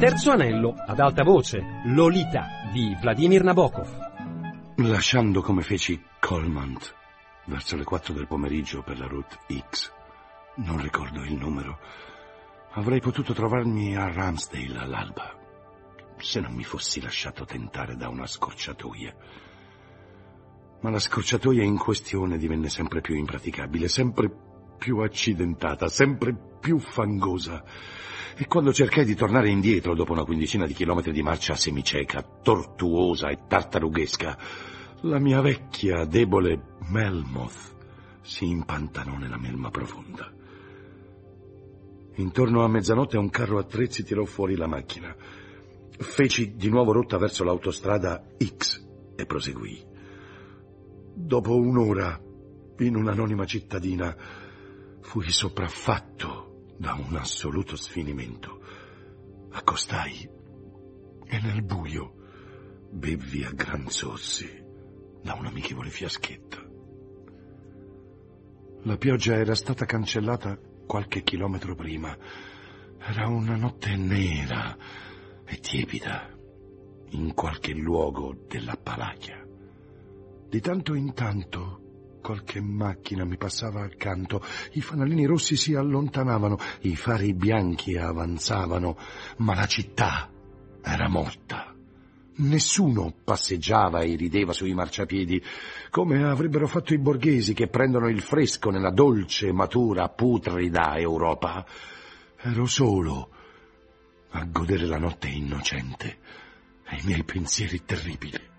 Terzo anello, ad alta voce, Lolita di Vladimir Nabokov. Lasciando come feci Colmont verso le 4 del pomeriggio per la route X, non ricordo il numero, avrei potuto trovarmi a Ramsdale all'alba, se non mi fossi lasciato tentare da una scorciatoia. Ma la scorciatoia in questione divenne sempre più impraticabile, sempre più accidentata, sempre più fangosa. E quando cercai di tornare indietro dopo una quindicina di chilometri di marcia semicieca, tortuosa e tartarughesca, la mia vecchia, debole Melmoth si impantanò nella melma profonda. Intorno a mezzanotte un carro attrezzi tirò fuori la macchina. Feci di nuovo rotta verso l'autostrada X e proseguì. Dopo un'ora, in un'anonima cittadina, fui sopraffatto da un assoluto sfinimento. Accostai e nel buio bevvi a gran sorsi da un amichevole fiaschetto. La pioggia era stata cancellata qualche chilometro prima. Era una notte nera e tiepida in qualche luogo dell'Appalachia. Di tanto in tanto qualche macchina mi passava accanto, i fanalini rossi si allontanavano, i fari bianchi avanzavano, ma la città era morta. Nessuno passeggiava e rideva sui marciapiedi, come avrebbero fatto i borghesi che prendono il fresco nella dolce, matura, putrida Europa. Ero solo a godere la notte innocente e i miei pensieri terribili.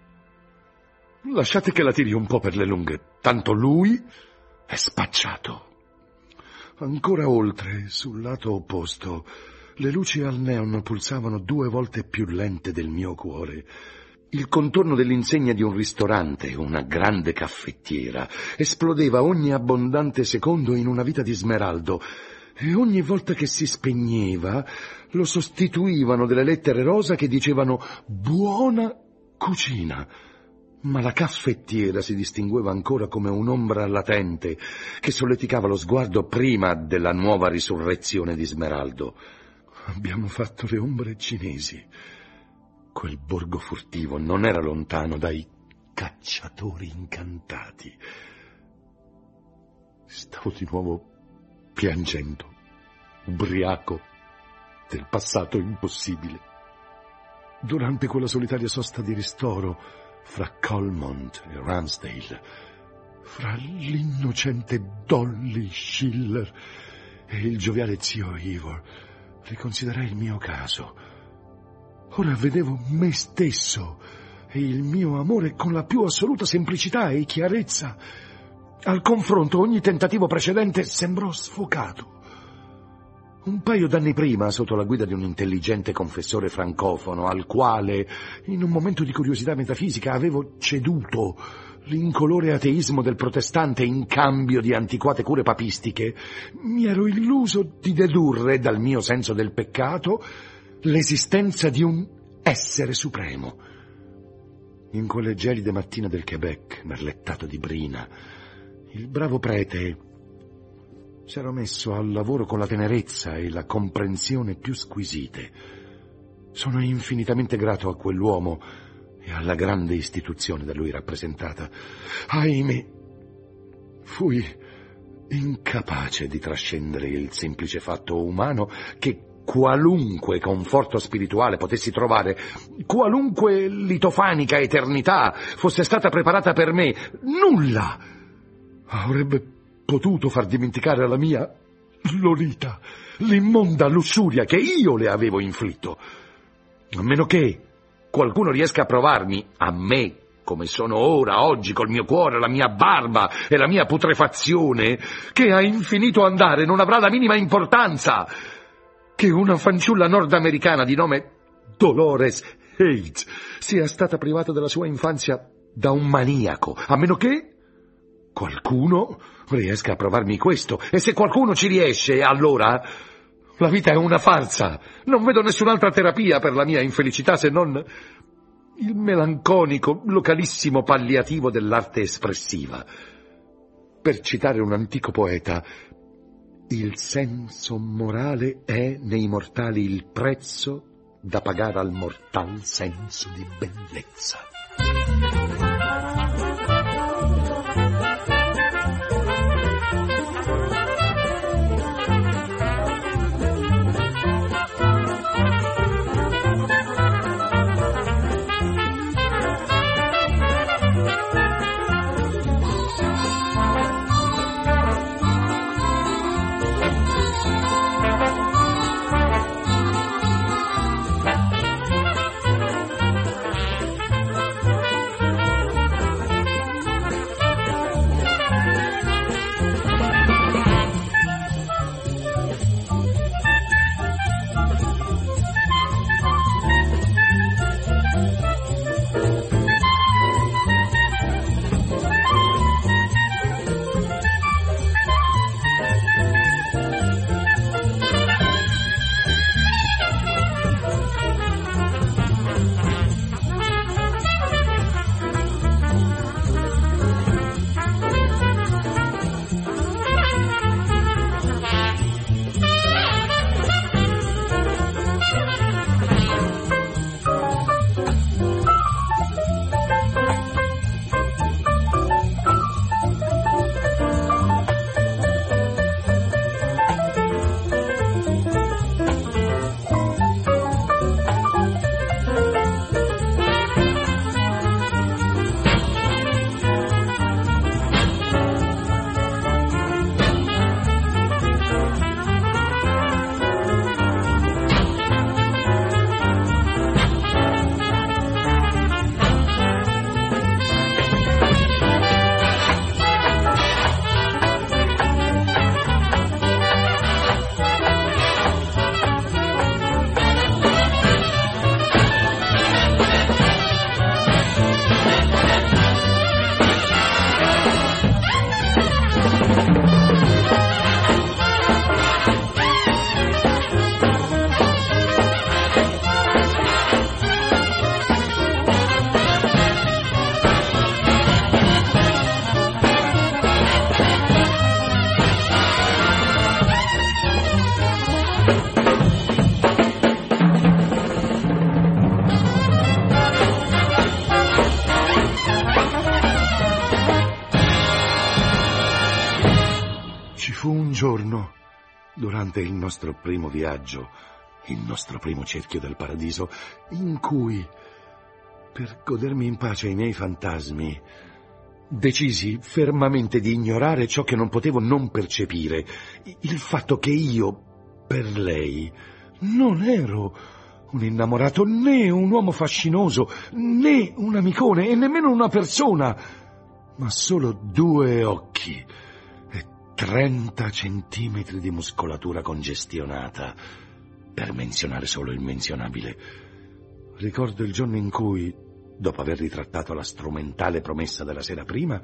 Lasciate che la tiri un po' per le lunghe, tanto lui è spacciato. Ancora oltre, sul lato opposto, le luci al neon pulsavano due volte più lente del mio cuore. Il contorno dell'insegna di un ristorante, una grande caffettiera, esplodeva ogni abbondante secondo in una vita di smeraldo, e ogni volta che si spegneva lo sostituivano delle lettere rosa che dicevano buona cucina ma la caffettiera si distingueva ancora come un'ombra latente che solleticava lo sguardo prima della nuova risurrezione di Smeraldo. Abbiamo fatto le ombre cinesi. Quel borgo furtivo non era lontano dai cacciatori incantati. Stavo di nuovo piangendo, ubriaco del passato impossibile. Durante quella solitaria sosta di ristoro, fra Colmont e Ramsdale, fra l'innocente Dolly Schiller e il gioviale zio Ivor, riconsiderai il mio caso. Ora vedevo me stesso e il mio amore con la più assoluta semplicità e chiarezza. Al confronto ogni tentativo precedente sembrò sfocato. Un paio d'anni prima, sotto la guida di un intelligente confessore francofono, al quale, in un momento di curiosità metafisica, avevo ceduto l'incolore ateismo del protestante in cambio di antiquate cure papistiche, mi ero illuso di dedurre dal mio senso del peccato l'esistenza di un essere supremo. In quelle gelide mattine del Quebec, merlettato di brina, il bravo prete s'era messo al lavoro con la tenerezza e la comprensione più squisite. Sono infinitamente grato a quell'uomo e alla grande istituzione da lui rappresentata. Ahimè, fui incapace di trascendere il semplice fatto umano che qualunque conforto spirituale potessi trovare, qualunque litofanica eternità fosse stata preparata per me, nulla avrebbe potuto far dimenticare alla mia Lolita l'immonda lussuria che io le avevo inflitto. A meno che qualcuno riesca a provarmi, a me, come sono ora, oggi, col mio cuore, la mia barba e la mia putrefazione, che a infinito andare non avrà la minima importanza, che una fanciulla nordamericana di nome Dolores Hayes sia stata privata della sua infanzia da un maniaco, a meno che qualcuno riesca a provarmi questo. E se qualcuno ci riesce, allora la vita è una farsa. Non vedo nessun'altra terapia per la mia infelicità se non il melanconico, localissimo palliativo dell'arte espressiva. Per citare un antico poeta, il senso morale è nei mortali il prezzo da pagare al mortal senso di bellezza. Durante il nostro primo viaggio, il nostro primo cerchio del paradiso, in cui, per godermi in pace i miei fantasmi, decisi fermamente di ignorare ciò che non potevo non percepire, il fatto che io, per lei, non ero un innamorato, né un uomo fascinoso, né un amicone e nemmeno una persona, ma solo due occhi 30 centimetri di muscolatura congestionata, per menzionare solo il menzionabile. Ricordo il giorno in cui, dopo aver ritrattato la strumentale promessa della sera prima,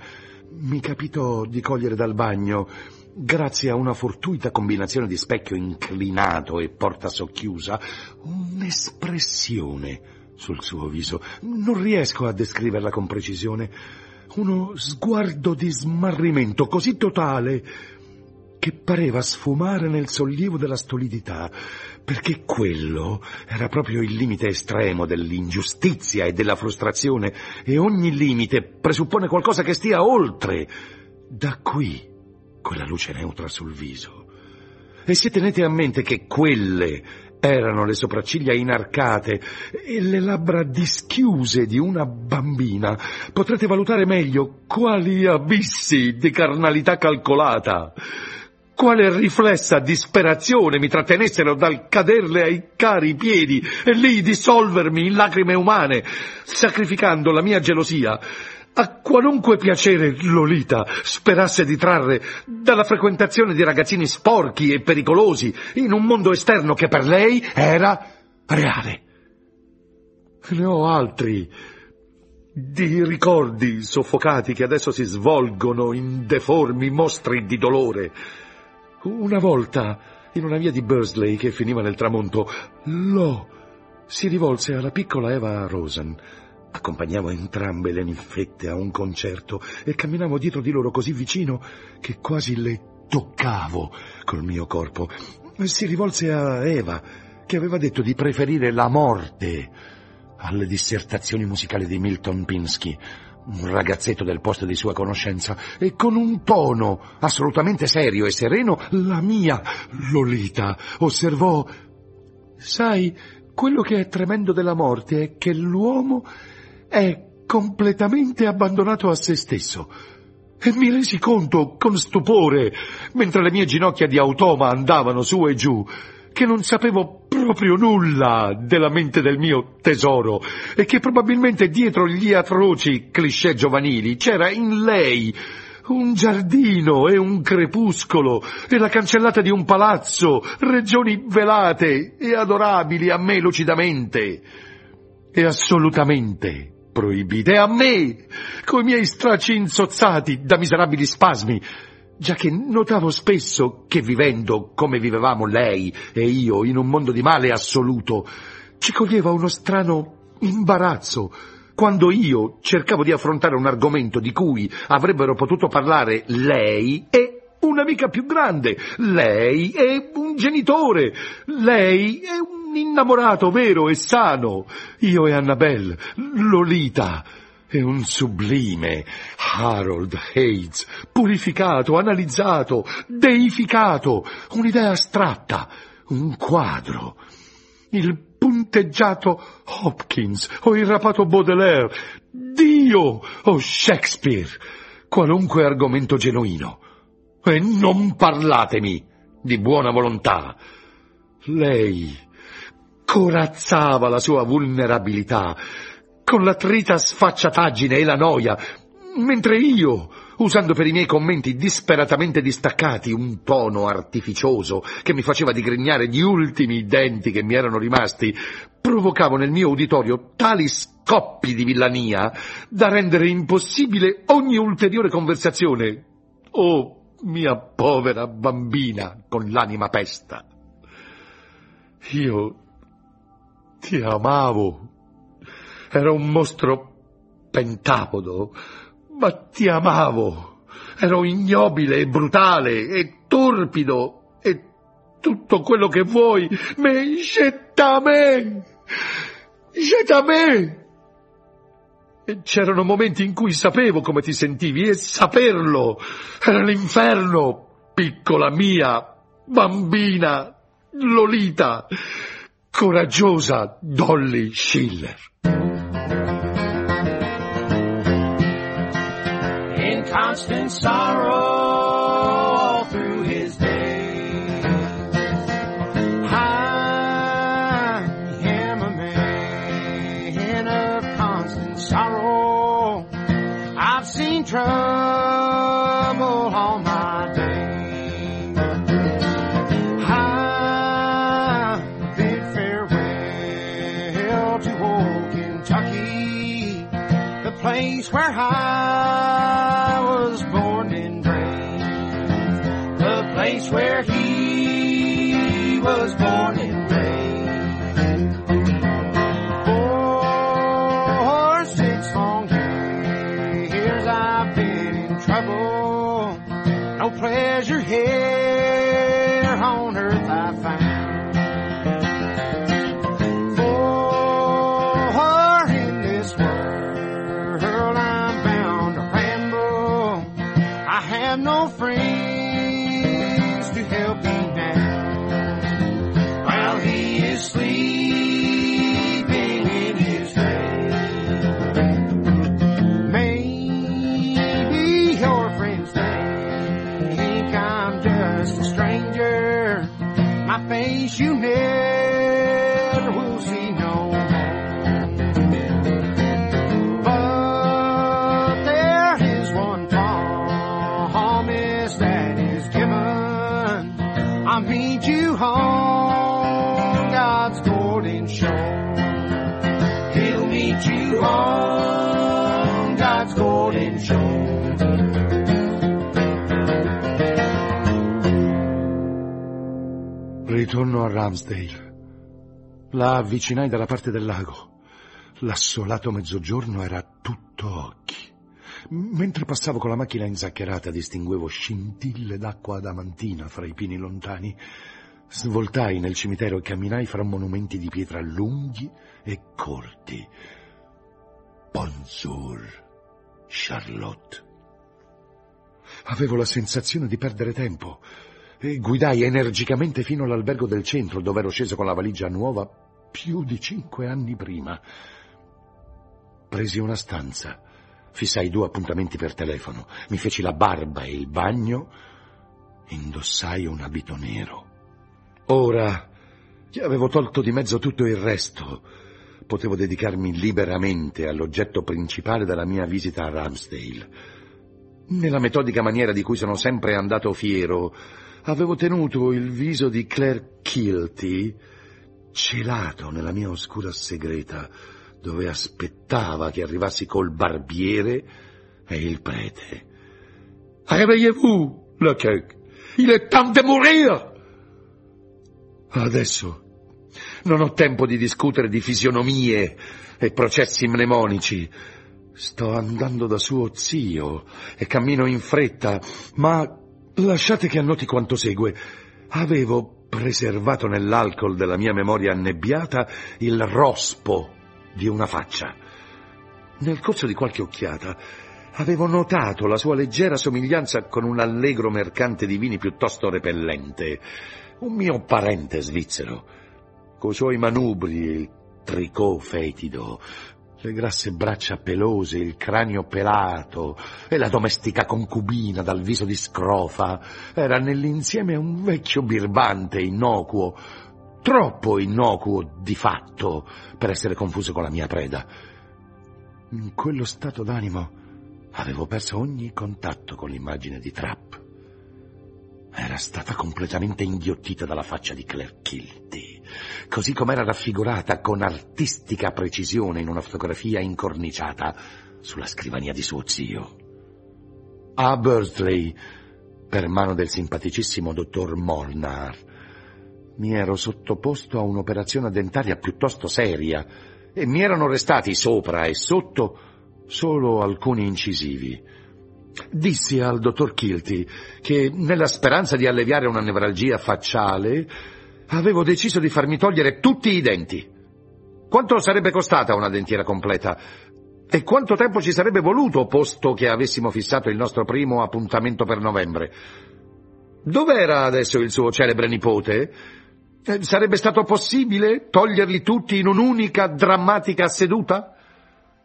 mi capitò di cogliere dal bagno, grazie a una fortuita combinazione di specchio inclinato e porta socchiusa, un'espressione sul suo viso. Non riesco a descriverla con precisione uno sguardo di smarrimento così totale che pareva sfumare nel sollievo della stolidità, perché quello era proprio il limite estremo dell'ingiustizia e della frustrazione, e ogni limite presuppone qualcosa che stia oltre. Da qui quella luce neutra sul viso. E se tenete a mente che quelle erano le sopracciglia inarcate e le labbra dischiuse di una bambina. Potrete valutare meglio quali abissi di carnalità calcolata, quale riflessa disperazione mi trattenessero dal caderle ai cari piedi e lì dissolvermi in lacrime umane, sacrificando la mia gelosia a qualunque piacere Lolita sperasse di trarre dalla frequentazione di ragazzini sporchi e pericolosi in un mondo esterno che per lei era reale. Ne ho altri di ricordi soffocati che adesso si svolgono in deformi mostri di dolore. Una volta, in una via di Bursley che finiva nel tramonto, Lo si rivolse alla piccola Eva Rosen Accompagnavo entrambe le ninfette a un concerto e camminavo dietro di loro così vicino che quasi le toccavo col mio corpo. Si rivolse a Eva, che aveva detto di preferire la morte alle dissertazioni musicali di Milton Pinsky, un ragazzetto del posto di sua conoscenza, e con un tono assolutamente serio e sereno la mia Lolita osservò Sai, quello che è tremendo della morte è che l'uomo è completamente abbandonato a se stesso. E mi resi conto, con stupore, mentre le mie ginocchia di automa andavano su e giù, che non sapevo proprio nulla della mente del mio tesoro e che probabilmente dietro gli atroci cliché giovanili c'era in lei un giardino e un crepuscolo e la cancellata di un palazzo, regioni velate e adorabili a me lucidamente e assolutamente proibite a me, coi miei stracci insozzati da miserabili spasmi, già che notavo spesso che vivendo come vivevamo lei e io in un mondo di male assoluto, ci coglieva uno strano imbarazzo quando io cercavo di affrontare un argomento di cui avrebbero potuto parlare lei e un'amica più grande, lei e un genitore, lei e un innamorato vero e sano, io e Annabelle, Lolita e un sublime Harold Hayes, purificato, analizzato, deificato, un'idea astratta, un quadro, il punteggiato Hopkins o il rapato Baudelaire, Dio o Shakespeare, qualunque argomento genuino. E non parlatemi di buona volontà. Lei corazzava la sua vulnerabilità con la trita sfacciataggine e la noia, mentre io usando per i miei commenti disperatamente distaccati un tono artificioso che mi faceva digrignare gli ultimi denti che mi erano rimasti, provocavo nel mio uditorio tali scoppi di villania da rendere impossibile ogni ulteriore conversazione. Oh, mia povera bambina con l'anima pesta. Io ti amavo. Era un mostro pentapodo ma ti amavo. Ero ignobile e brutale e torpido e tutto quello che vuoi, ma jetta me! Jetta me! E c'erano momenti in cui sapevo come ti sentivi e saperlo era l'inferno, piccola mia, bambina, Lolita, coraggiosa Dolly Schiller. constant sorrow Ritorno a Ramsdale. La avvicinai dalla parte del lago. L'assolato mezzogiorno era tutto occhi. Mentre passavo con la macchina inzaccherata distinguevo scintille d'acqua adamantina fra i pini lontani. Svoltai nel cimitero e camminai fra monumenti di pietra lunghi e corti. Bonjour, Charlotte. Avevo la sensazione di perdere tempo e guidai energicamente fino all'albergo del centro dove ero sceso con la valigia nuova più di cinque anni prima. Presi una stanza, fissai due appuntamenti per telefono, mi feci la barba e il bagno, indossai un abito nero. Ora che avevo tolto di mezzo tutto il resto, potevo dedicarmi liberamente all'oggetto principale della mia visita a Ramsdale. Nella metodica maniera di cui sono sempre andato fiero, avevo tenuto il viso di Claire Kilty celato nella mia oscura segreta, dove aspettava che arrivassi col barbiere e il prete. Réveillez-vous, Lecoq! Il est temps de mourir! Adesso non ho tempo di discutere di fisionomie e processi mnemonici. Sto andando da suo zio e cammino in fretta, ma lasciate che annoti quanto segue. Avevo preservato nell'alcol della mia memoria annebbiata il rospo di una faccia. Nel corso di qualche occhiata avevo notato la sua leggera somiglianza con un allegro mercante di vini piuttosto repellente, un mio parente svizzero, coi suoi manubri, il tricot fetido, le grasse braccia pelose, il cranio pelato e la domestica concubina dal viso di scrofa era nell'insieme un vecchio birbante innocuo, troppo innocuo di fatto per essere confuso con la mia preda. In quello stato d'animo avevo perso ogni contatto con l'immagine di Trapp. Era stata completamente inghiottita dalla faccia di Claire Kilty, così com'era raffigurata con artistica precisione in una fotografia incorniciata sulla scrivania di suo zio. A Bursley, per mano del simpaticissimo dottor Molnar, mi ero sottoposto a un'operazione dentaria piuttosto seria e mi erano restati sopra e sotto solo alcuni incisivi. Dissi al dottor Kilty che, nella speranza di alleviare una nevralgia facciale, avevo deciso di farmi togliere tutti i denti. Quanto sarebbe costata una dentiera completa? E quanto tempo ci sarebbe voluto, posto che avessimo fissato il nostro primo appuntamento per novembre? Dov'era adesso il suo celebre nipote? Eh, sarebbe stato possibile toglierli tutti in un'unica drammatica seduta?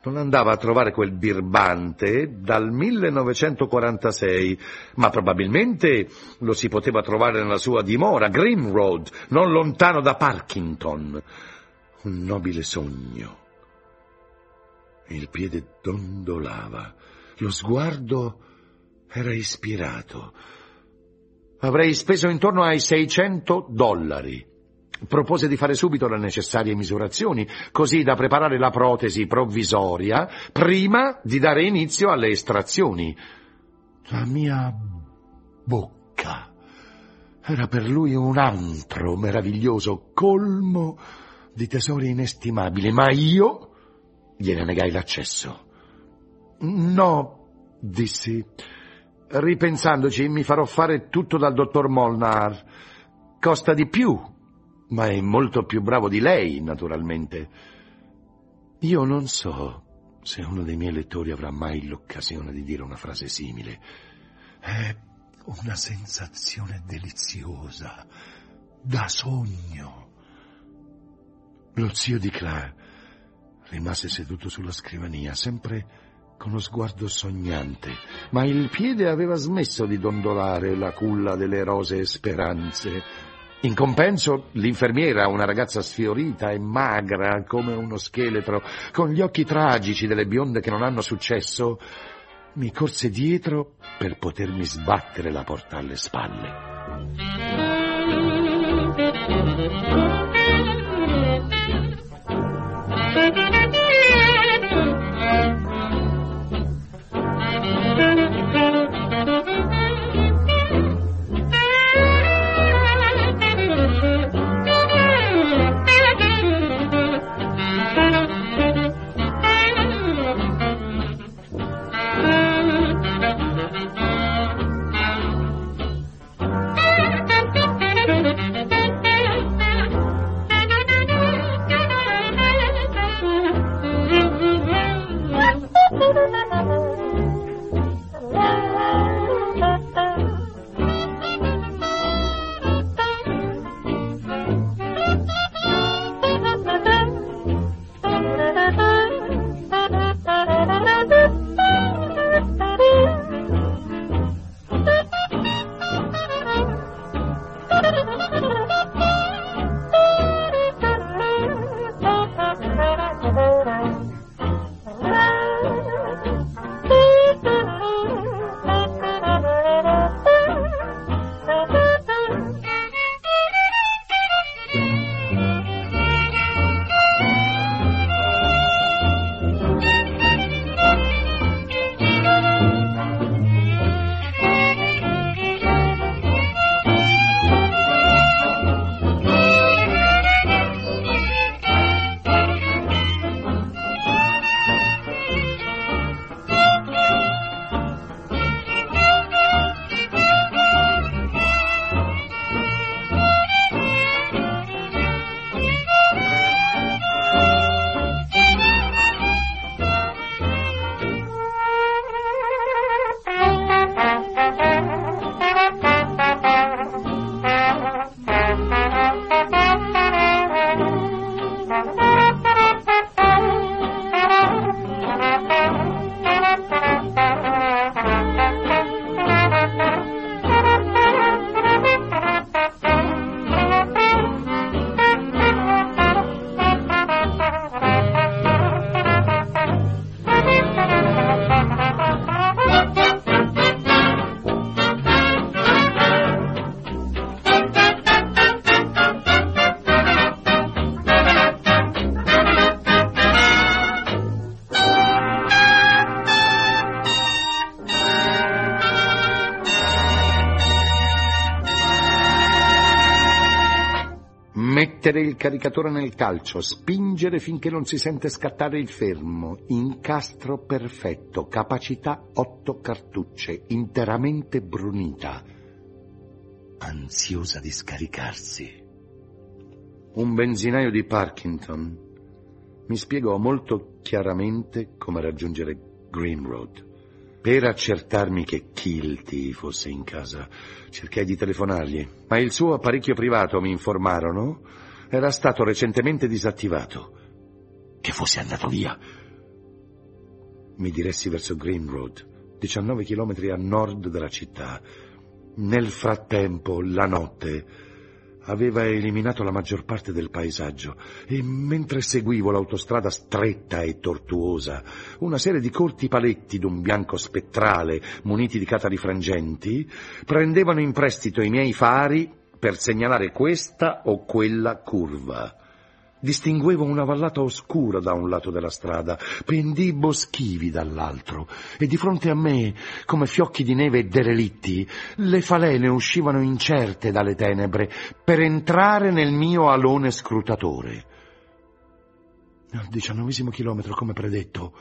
Non andava a trovare quel birbante dal 1946, ma probabilmente lo si poteva trovare nella sua dimora, Green Road, non lontano da Parkington. Un nobile sogno. Il piede dondolava, lo sguardo era ispirato. Avrei speso intorno ai 600 dollari propose di fare subito le necessarie misurazioni, così da preparare la protesi provvisoria prima di dare inizio alle estrazioni. La mia bocca era per lui un antro meraviglioso, colmo di tesori inestimabili, ma io gliene negai l'accesso. No, dissi, ripensandoci mi farò fare tutto dal dottor Molnar. Costa di più ma è molto più bravo di lei, naturalmente. Io non so se uno dei miei lettori avrà mai l'occasione di dire una frase simile. È una sensazione deliziosa, da sogno. Lo zio di Claire rimase seduto sulla scrivania, sempre con lo sguardo sognante, ma il piede aveva smesso di dondolare la culla delle rosee speranze in compenso, l'infermiera, una ragazza sfiorita e magra come uno scheletro, con gli occhi tragici delle bionde che non hanno successo, mi corse dietro per potermi sbattere la porta alle spalle. Mettere il caricatore nel calcio, spingere finché non si sente scattare il fermo, incastro perfetto, capacità 8 cartucce, interamente brunita, ansiosa di scaricarsi. Un benzinaio di Parkington mi spiegò molto chiaramente come raggiungere Green Road. Per accertarmi che Kilty fosse in casa, cercai di telefonargli, ma il suo apparecchio privato, mi informarono, era stato recentemente disattivato. Che fosse andato via. Mi diressi verso Green Road, 19 chilometri a nord della città. Nel frattempo, la notte, aveva eliminato la maggior parte del paesaggio e mentre seguivo l'autostrada stretta e tortuosa, una serie di corti paletti d'un bianco spettrale muniti di catari frangenti prendevano in prestito i miei fari per segnalare questa o quella curva. Distinguevo una vallata oscura da un lato della strada, pendii boschivi dall'altro, e di fronte a me, come fiocchi di neve derelitti, le falene uscivano incerte dalle tenebre per entrare nel mio alone scrutatore. Al diciannovesimo chilometro, come predetto,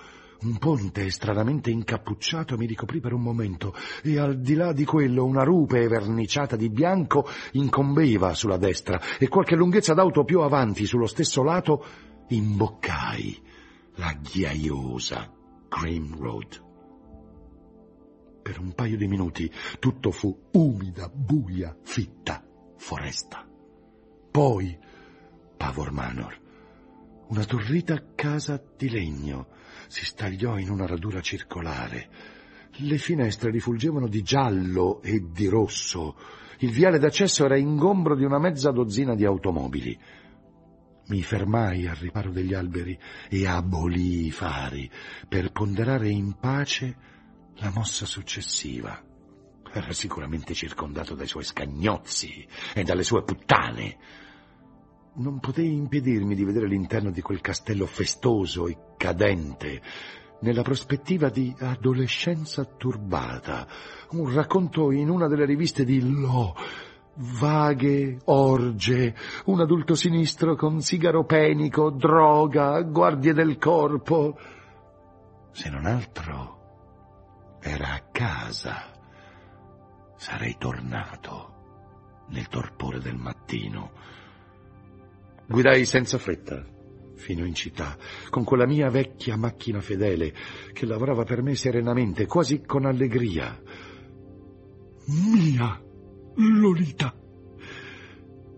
un ponte stranamente incappucciato mi ricoprì per un momento e al di là di quello una rupe verniciata di bianco incombeva sulla destra e qualche lunghezza d'auto più avanti sullo stesso lato imboccai la ghiaiosa Green Road. Per un paio di minuti tutto fu umida, buia, fitta foresta. Poi Pavor Manor, una turrita casa di legno, si stagliò in una radura circolare. Le finestre rifulgevano di giallo e di rosso. Il viale d'accesso era ingombro di una mezza dozzina di automobili. Mi fermai al riparo degli alberi e abolii i fari per ponderare in pace la mossa successiva. Era sicuramente circondato dai suoi scagnozzi e dalle sue puttane. Non potei impedirmi di vedere l'interno di quel castello festoso e cadente, nella prospettiva di adolescenza turbata, un racconto in una delle riviste di Lo, vaghe orge, un adulto sinistro con sigaro penico, droga, guardie del corpo. Se non altro, era a casa. Sarei tornato nel torpore del mattino Guidai senza fretta fino in città, con quella mia vecchia macchina fedele che lavorava per me serenamente, quasi con allegria. Mia Lolita.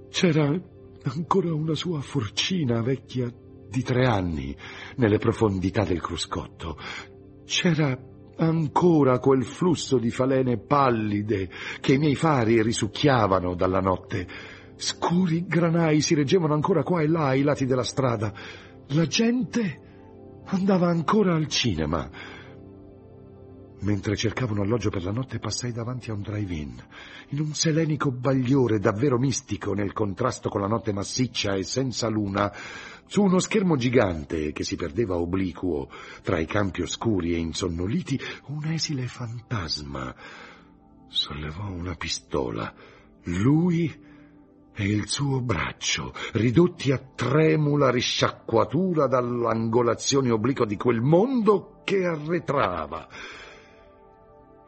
C'era ancora una sua forcina vecchia di tre anni nelle profondità del cruscotto. C'era ancora quel flusso di falene pallide che i miei fari risucchiavano dalla notte Scuri granai si reggevano ancora qua e là ai lati della strada. La gente andava ancora al cinema. Mentre cercavo un alloggio per la notte passai davanti a un drive-in, in un selenico bagliore davvero mistico nel contrasto con la notte massiccia e senza luna, su uno schermo gigante che si perdeva obliquo tra i campi oscuri e insonnoliti, un esile fantasma sollevò una pistola. Lui e il suo braccio, ridotti a tremula risciacquatura dall'angolazione obliqua di quel mondo che arretrava.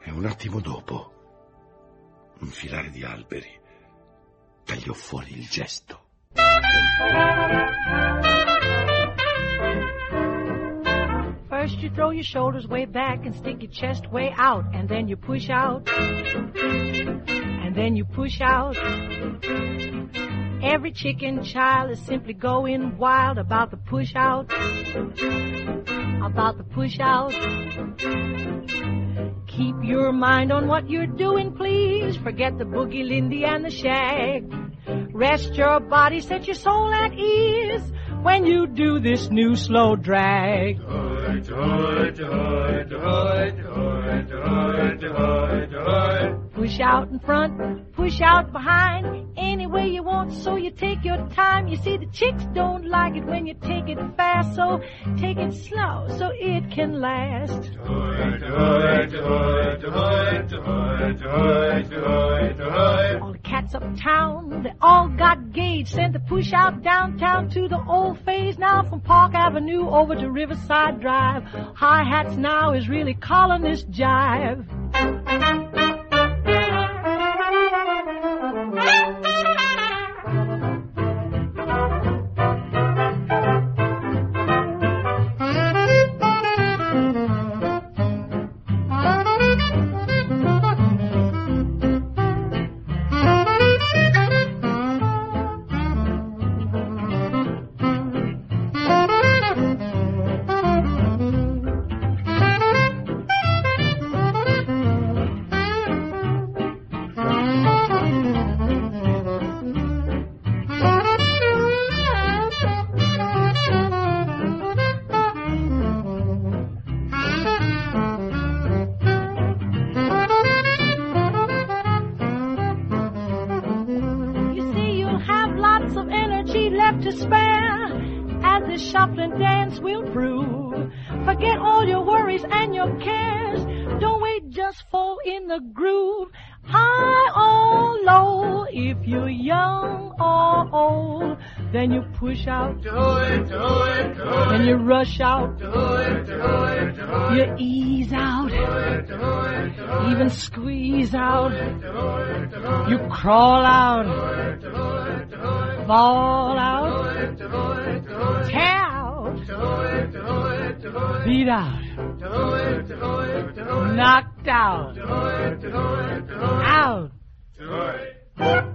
E un attimo dopo, un filare di alberi tagliò fuori il gesto. You throw your shoulders way back and stick your chest way out, and then you push out, and then you push out. Every chicken child is simply going wild about the push out, about the push out. Keep your mind on what you're doing, please. Forget the boogie, Lindy, and the shag. Rest your body, set your soul at ease when you do this new slow drag hood, hood, hood, hood, hood, hood, hood, hood. Push out in front, push out behind, any way you want, so you take your time. You see, the chicks don't like it when you take it fast, so take it slow so it can last. All the cats uptown, they all got gauge, sent to push out downtown to the old phase now from Park Avenue over to Riverside Drive. High hats now is really calling this jive. Young or old, then you push out, Do it, do it, do it. then you rush out, Do it, do it, do it. you ease out, Do it, do it, do it. even squeeze out, Do it, do it. you crawl out, Do it, do it. fall out, Do it, do it, do it. tear out, Do it, do it, do it. beat out, Do it, do it, do it. knocked out, Do it, do it, do it. out. Do it.